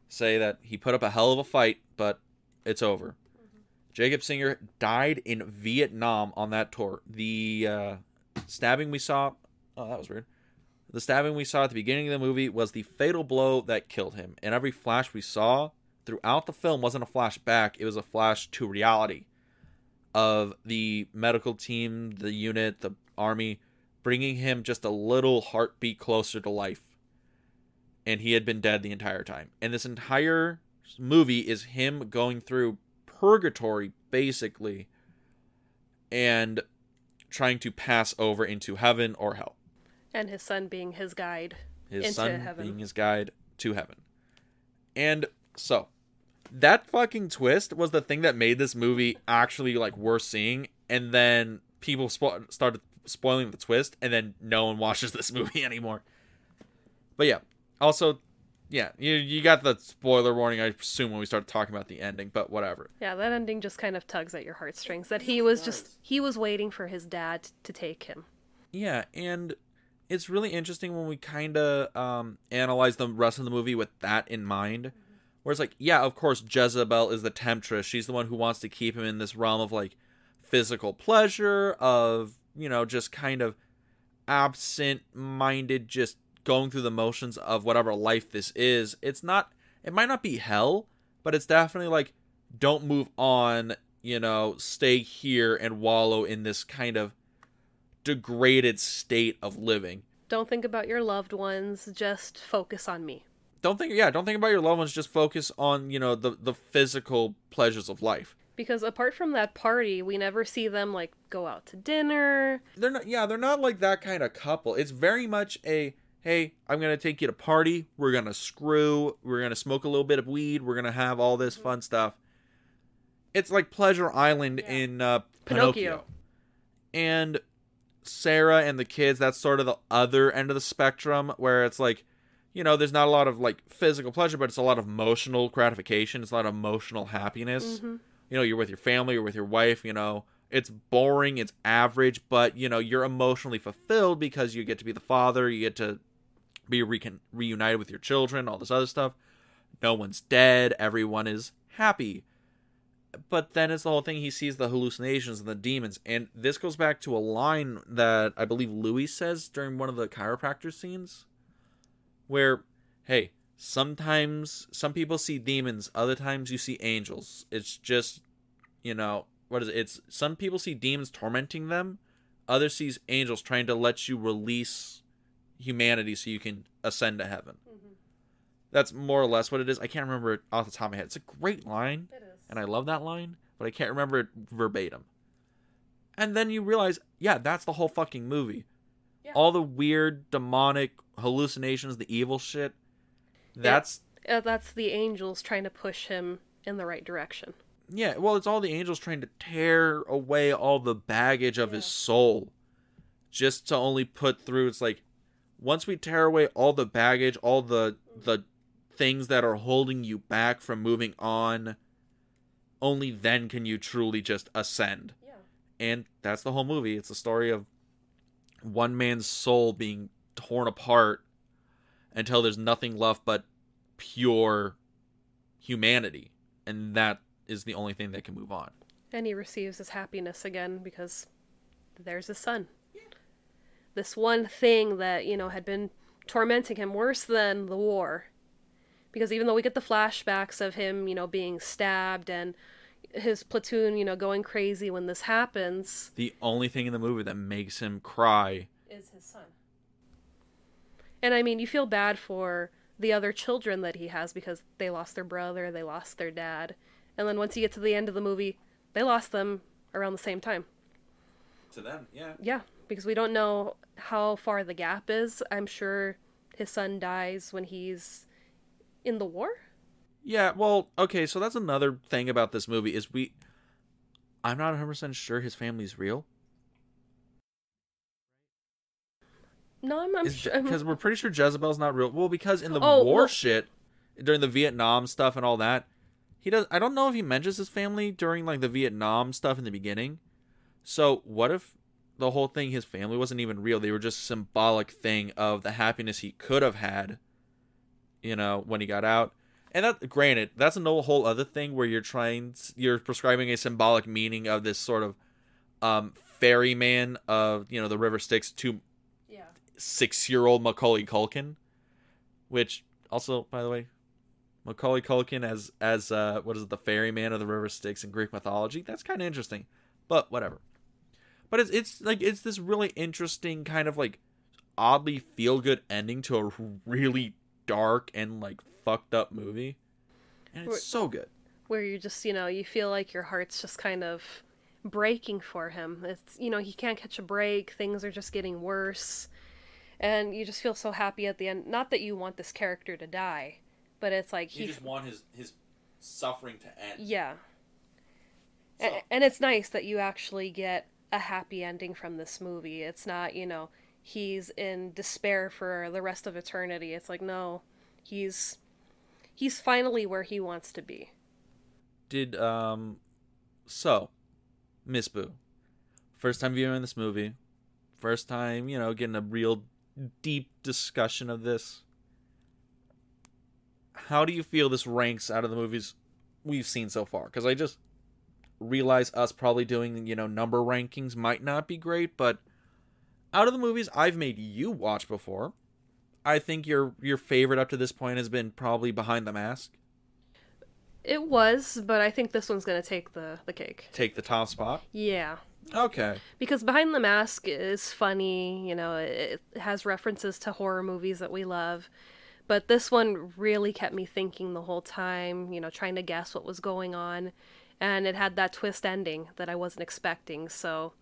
say that he put up a hell of a fight, but it's over. Jacob Singer died in Vietnam on that tour. The uh, stabbing we saw. Oh, that was weird. The stabbing we saw at the beginning of the movie was the fatal blow that killed him. And every flash we saw throughout the film wasn't a flashback, it was a flash to reality of the medical team, the unit, the army bringing him just a little heartbeat closer to life. And he had been dead the entire time. And this entire movie is him going through purgatory, basically, and trying to pass over into heaven or hell. And his son being his guide. His Into son heaven. being his guide to heaven. And so, that fucking twist was the thing that made this movie actually like worth seeing. And then people spo- started spoiling the twist, and then no one [laughs] watches this movie anymore. But yeah, also, yeah, you you got the spoiler warning. I assume when we start talking about the ending, but whatever. Yeah, that ending just kind of tugs at your heartstrings. That he was just he was waiting for his dad to take him. Yeah, and it's really interesting when we kind of um, analyze the rest of the movie with that in mind. Where it's like, yeah, of course, Jezebel is the temptress. She's the one who wants to keep him in this realm of like physical pleasure, of, you know, just kind of absent minded, just going through the motions of whatever life this is. It's not, it might not be hell, but it's definitely like, don't move on, you know, stay here and wallow in this kind of degraded state of living. Don't think about your loved ones, just focus on me. Don't think yeah, don't think about your loved ones, just focus on, you know, the the physical pleasures of life. Because apart from that party, we never see them like go out to dinner. They're not yeah, they're not like that kind of couple. It's very much a hey, I'm going to take you to party, we're going to screw, we're going to smoke a little bit of weed, we're going to have all this fun stuff. It's like Pleasure Island Yeah. in uh, Pinocchio. Pinocchio. And Sarah and the kids, that's sort of the other end of the spectrum where it's like, you know, there's not a lot of like physical pleasure, but it's a lot of emotional gratification. It's a lot of emotional happiness. Mhm. You know, you're with your family, you're with your wife, you know, it's boring, it's average, but you know, you're emotionally fulfilled because you get to be the father, you get to be reunited with your children, all this other stuff. No one's dead, everyone is happy. But then it's the whole thing he sees the hallucinations and the demons. And this goes back to a line that i believe louis says during one of the chiropractor scenes where hey sometimes some people see demons other times you see angels. It's just you know what is it? It's some people see demons tormenting them others sees angels trying to let you release humanity so you can ascend to heaven that's more or less what it is i can't remember it off the top of my head it's a great line It is. and I love that line, but I can't remember it verbatim. And then you realize, yeah, that's the whole fucking movie. Yeah. All the weird demonic hallucinations, the evil shit. That's Uh, that's the angels trying to push him in the right direction. yeah, well, it's all the angels trying to tear away all the baggage of his soul just to only put through it's like once we tear away all the baggage, all the the things that are holding you back from moving on, only then can you truly just ascend. Yeah. And that's the whole movie. It's a story of one man's soul being torn apart until there's nothing left but pure humanity. And that is the only thing that can move on. And he receives his happiness again because there's his son. This one thing that, you know, had been tormenting him worse than the war. Because even though we get the flashbacks of him, you know, being stabbed and his platoon, you know, going crazy when this happens, The only thing in the movie that makes him cry is his son. And I mean, you feel bad for the other children that he has because they lost their brother, they lost their dad. And then once you get to the end of the movie, they lost them around the same time. to them, yeah. Yeah, because we don't know how far the gap is. I'm sure his son dies when he's in the war. Yeah, well, okay, so that's another thing about this movie is we I'm not 100% sure his family's real. No, I'm, I'm sure. Because we're pretty sure Jezebel's not real. Well, because in the Oh, war well- shit, during the Vietnam stuff and all that, he does. I don't know if he mentions his family during like the Vietnam stuff in the beginning. So what if the whole thing, his family wasn't even real? They were just symbolic thing of the happiness he could have had, you know, when he got out. And that, granted, that's a whole other thing where you're trying, you're prescribing a symbolic meaning of this sort of um, ferryman of you know the River Styx to yeah. six year old Macaulay Culkin, which also, by the way, Macaulay Culkin as as uh, what is it, the ferryman of the River Styx in Greek mythology? That's kind of interesting, but whatever. But it's it's like it's this really interesting kind of like oddly feel good ending to a really dark and like fucked up movie, and Wait. it's so good. Where you just, you know, you feel like your heart's just kind of breaking for him. It's, you know, he can't catch a break. Things are just getting worse. And you just feel so happy at the end. Not that you want this character to die, but it's like he just want his his suffering to end. Yeah. A- and it's nice that you actually get a happy ending from this movie. It's not, you know, he's in despair for the rest of eternity. It's like no, he's he's finally where he wants to be. did um so miss boo first time viewing this movie first time you know getting a real deep discussion of this how do you feel this ranks out of the movies we've seen so far because i just realize us probably doing you know number rankings might not be great but out of the movies i've made you watch before i think your your favorite up to this point has been probably behind the mask It was, but I think this one's gonna take the the cake. take the top spot Yeah. okay Because Behind the Mask is funny, you know, it it has references to horror movies that we love. But this one really kept me thinking the whole time, you know, trying to guess what was going on. And it had that twist ending that I wasn't expecting. So,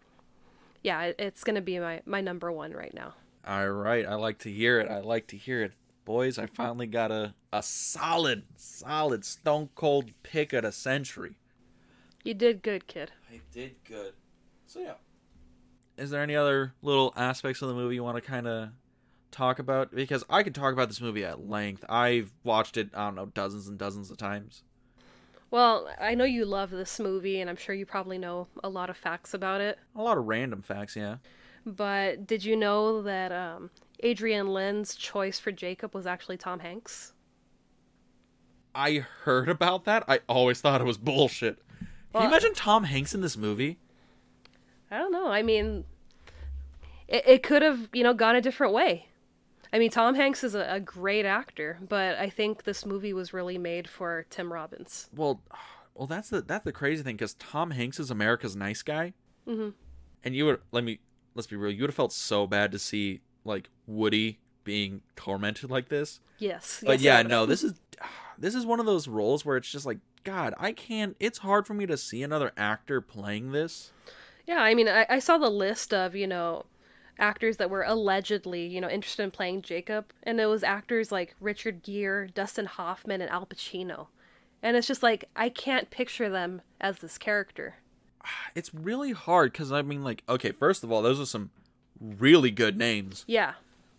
yeah, it's going to be my, my number one right now. All right, I like to hear it. I like to hear it. Boys, I finally got a, a solid, solid stone cold pick of the century. You did good, kid. I did good. So, yeah. Is there any other little aspects of the movie you want to kind of talk about? Because I could talk about this movie at length. I've watched it, I don't know, dozens and dozens of times. Well, I know you love this movie, and I'm sure you probably know a lot of facts about it. A lot of random facts, yeah. But did you know that um, Adrian Lyne's choice for Jacob was actually Tom Hanks? I heard about that. I always thought it was bullshit. Can you imagine Tom Hanks in this movie? I don't know. I mean, it, it could have, you know, gone a different way. I mean, Tom Hanks is a, a great actor, but I think this movie was really made for Tim Robbins. Well, [sighs] well, that's the that's the crazy thing because Tom Hanks is America's nice guy, hmm and you would let me let's be real. You would have felt so bad to see like Woody being tormented like this. Yes. But yes, yeah, no, this is [sighs] this is one of those roles where it's just like God, I can't. It's hard for me to see another actor playing this. Yeah, I mean, I, I saw the list of, you know, actors that were allegedly, you know, interested in playing Jacob, and it was actors like Richard Gere, Dustin Hoffman, and Al Pacino. And it's just like, I can't picture them as this character. [sighs] It's really hard because I mean, like, okay, first of all, those are some really good names. Yeah.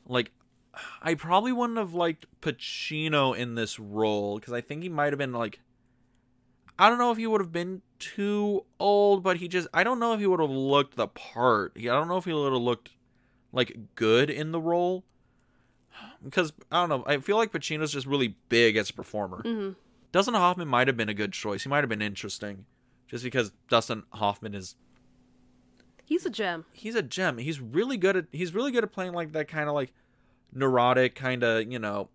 Like, [sighs] I probably wouldn't have liked Pacino in this role because I think he might have been like I don't know if he would have been too old, but he just I don't know if he would have looked the part. I don't know if he would have looked like good in the role. Because I don't know, I feel like Pacino's just really big as a performer. hmm Dustin Hoffman might have been a good choice. He might have been interesting, just because Dustin Hoffman is He's a gem. he's a gem. He's really good at he's really good at playing like that kind of like neurotic kind of you know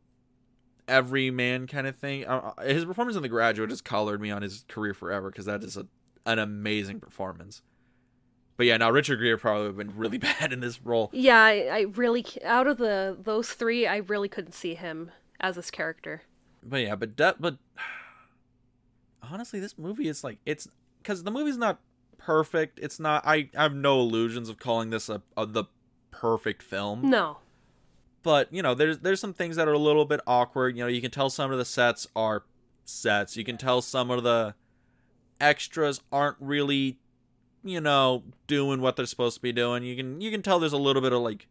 everyman kind of thing. Uh, his performance in The Graduate has colored me on his career forever because that is a, an amazing performance. But yeah, now Richard Gere probably would have been really [laughs] bad in this role. Yeah, I, I really out of the those three, I really couldn't see him as this character. But yeah, but that but [sighs] honestly, this movie is like it's because the movie's not perfect. It's not. I, I have no illusions of calling this a, a the perfect film. No. but you know there's there's some things that are a little bit awkward you know you can tell some of the sets are sets you can tell some of the extras aren't really you know doing what they're supposed to be doing. You can you can tell there's a little bit of like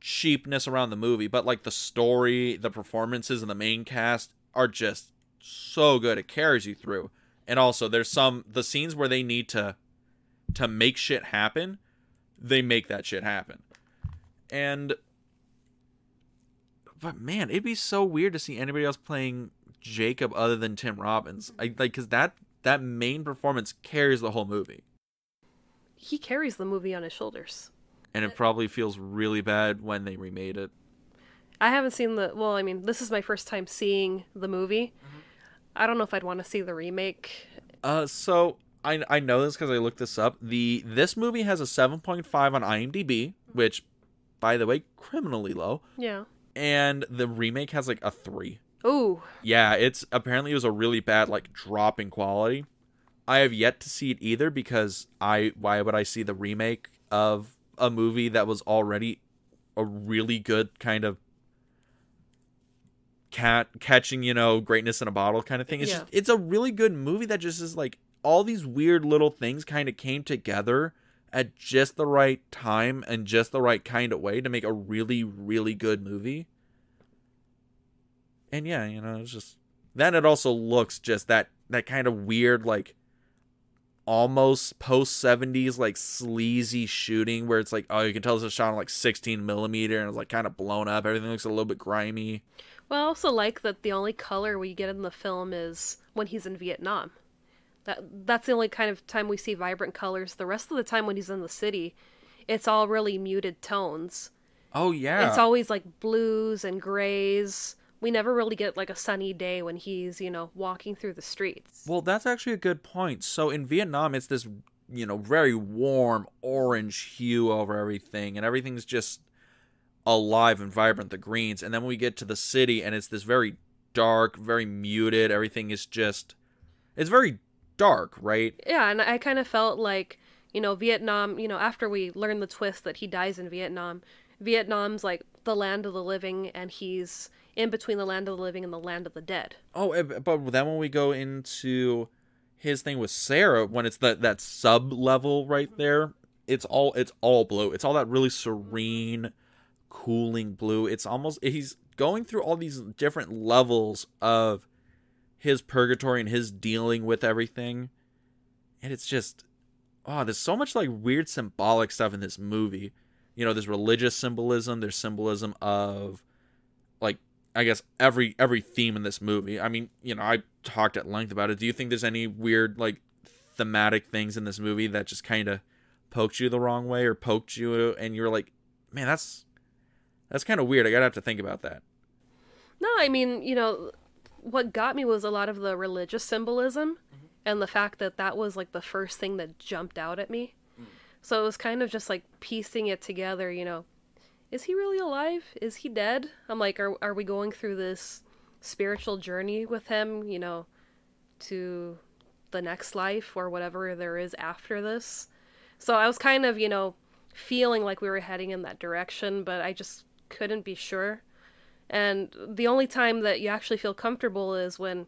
cheapness around the movie but like the story the performances and the main cast are just so good. It carries you through. And also there's some the scenes where they need to to make shit happen they make that shit happen. And but man, it'd be so weird to see anybody else playing Jacob other than Tim Robbins. I like because that that main performance carries the whole movie, He carries the movie on his shoulders. and it probably feels really bad when they remade it. I haven't seen the well, I mean, this is my first time seeing the movie. I don't know if I'd want to see the remake. Uh, so I I know this because I looked this up. The this movie has a seven point five on IMDb, which, by the way, criminally low, Yeah. and the remake has like a three. Ooh. Yeah, it's apparently it was a really bad like drop in quality. I have yet to see it either because I why would I see the remake of a movie that was already a really good kind of cat catching, you know, greatness in a bottle kind of thing. It's Yeah. just it's a really good movie that just is like all these weird little things kind of came together at just the right time and just the right kind of way to make a really really good movie and yeah, you know, it's just then it also looks just that that kind of weird like almost post 70s like sleazy shooting where it's like oh you can tell this is shot on like 16 millimeter and it's like kind of blown up everything looks a little bit grimy Well, I also like that the only color we get in the film is when he's in Vietnam. That that's the only kind of time we see vibrant colors. The rest of the time when he's in the city, it's all really muted tones. oh yeah It's always like blues and grays. We never really get like a sunny day when he's, you know, walking through the streets. well that's actually a good point. So in vietnam it's this you know very warm orange hue over everything and everything's just alive and vibrant the greens. And then when we get to the city and it's this very dark very muted. Everything is just it's very dark right? Yeah, and I kind of felt like, you know, Vietnam, you know, after we learn the twist that he dies in Vietnam, Vietnam's like the land of the living and he's in between the land of the living and the land of the dead. oh eh, but then when we go into his thing with sarah when it's that that sub level right there it's all it's all blue. It's all that really serene cooling blue. It's almost he's going through all these different levels of his purgatory and his dealing with everything. And it's just oh there's so much like weird symbolic stuff in this movie. You know there's religious symbolism there's symbolism of like i guess every every theme in this movie. I mean you know i talked at length about it. Do you think there's any weird like thematic things in this movie that just kind of poked you the wrong way or poked you and you're like man that's that's kind of weird. I gotta have to think about that. No, I mean, you know, what got me was a lot of the religious symbolism mm-hmm. and the fact that that was like the first thing that jumped out at me. Mm. So it was kind of just like piecing it together, you know. Is he really alive? Is he dead? I'm like, are are we going through this spiritual journey with him, you know, to the next life or whatever there is after this? So I was kind of, you know, feeling like we were heading in that direction, but I just couldn't be sure. And the only time that you actually feel comfortable is when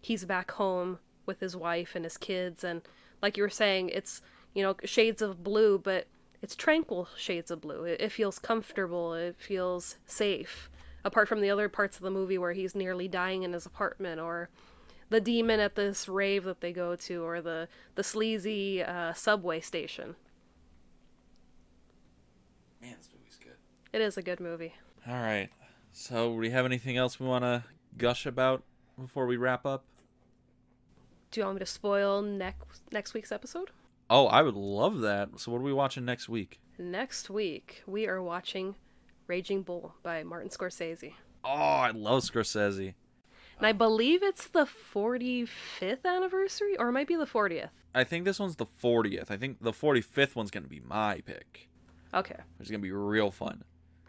he's back home with his wife and his kids. And like you were saying, it's, you know, shades of blue, but it's tranquil shades of blue. It, it feels comfortable. It feels safe. Apart from the other parts of the movie where he's nearly dying in his apartment, or the demon at this rave that they go to, or the the sleazy uh, subway station. Man, this movie's good. It is a good movie. All right. So, do we have anything else we want to gush about before we wrap up? Do you want me to spoil next next week's episode? Oh, I would love that. So, what are we watching next week? Next week we are watching Raging Bull by Martin Scorsese. Oh, I love Scorsese. And I believe it's the 45th anniversary, or it might be the 40th. I think this one's the 40th. I think the 45th one's going to be my pick. Okay. It's going to be real fun.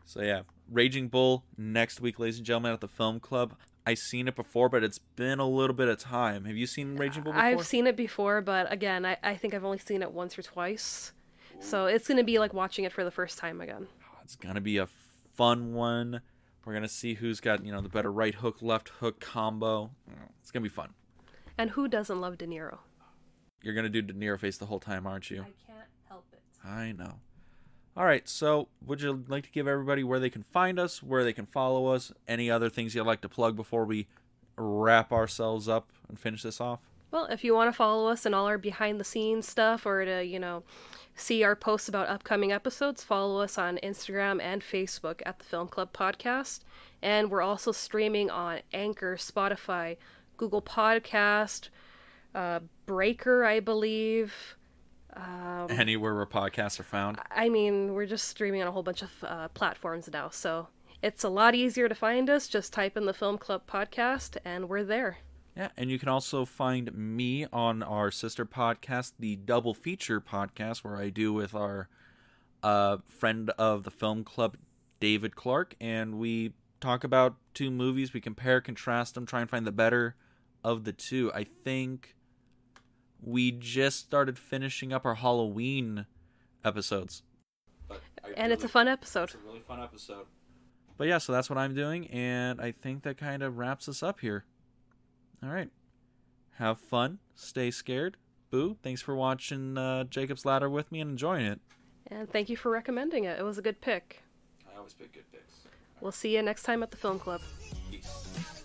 So, yeah, Raging Bull next week, ladies and gentlemen, at the Film Club. I've seen it before, but it's been a little bit of time. Have you seen Raging Bull before? I've seen it before, but again, I, I think I've only seen it once or twice. So it's going to be like watching it for the first time again. It's going to be a fun one. We're going to see who's got, you know, the better right hook, left hook combo. It's going to be fun. And who doesn't love De Niro? You're going to do De Niro face the whole time, aren't you? I can't help it. I know. All right, so would you like to give everybody where they can find us, where they can follow us, any other things you'd like to plug before we wrap ourselves up and finish this off? Well, if you want to follow us and all our behind the scenes stuff or to, you know, see our posts about upcoming episodes, follow us on Instagram and Facebook at the Film Club Podcast. And we're also streaming on Anchor, Spotify, Google Podcast, uh, Breaker, I believe. Um, Anywhere where podcasts are found. I mean, we're just streaming on a whole bunch of uh, platforms now, so it's a lot easier to find us. Just type in the Film Club Podcast, and we're there. Yeah, and you can also find me on our sister podcast, the Double Feature podcast, where I do with our uh, friend of the film club, David Clark, and we talk about two movies. We compare, contrast them, try and find the better of the two. I think we just started finishing up our Halloween episodes. and it's a fun episode. It's a really fun episode. But yeah, so that's what I'm doing, and I think that kind of wraps us up here. All right. Have fun. Stay scared. Boo, thanks for watching uh, Jacob's Ladder with me and enjoying it. And thank you for recommending it. It was a good pick. I always pick good picks. We'll see you next time at the Film Club. Peace.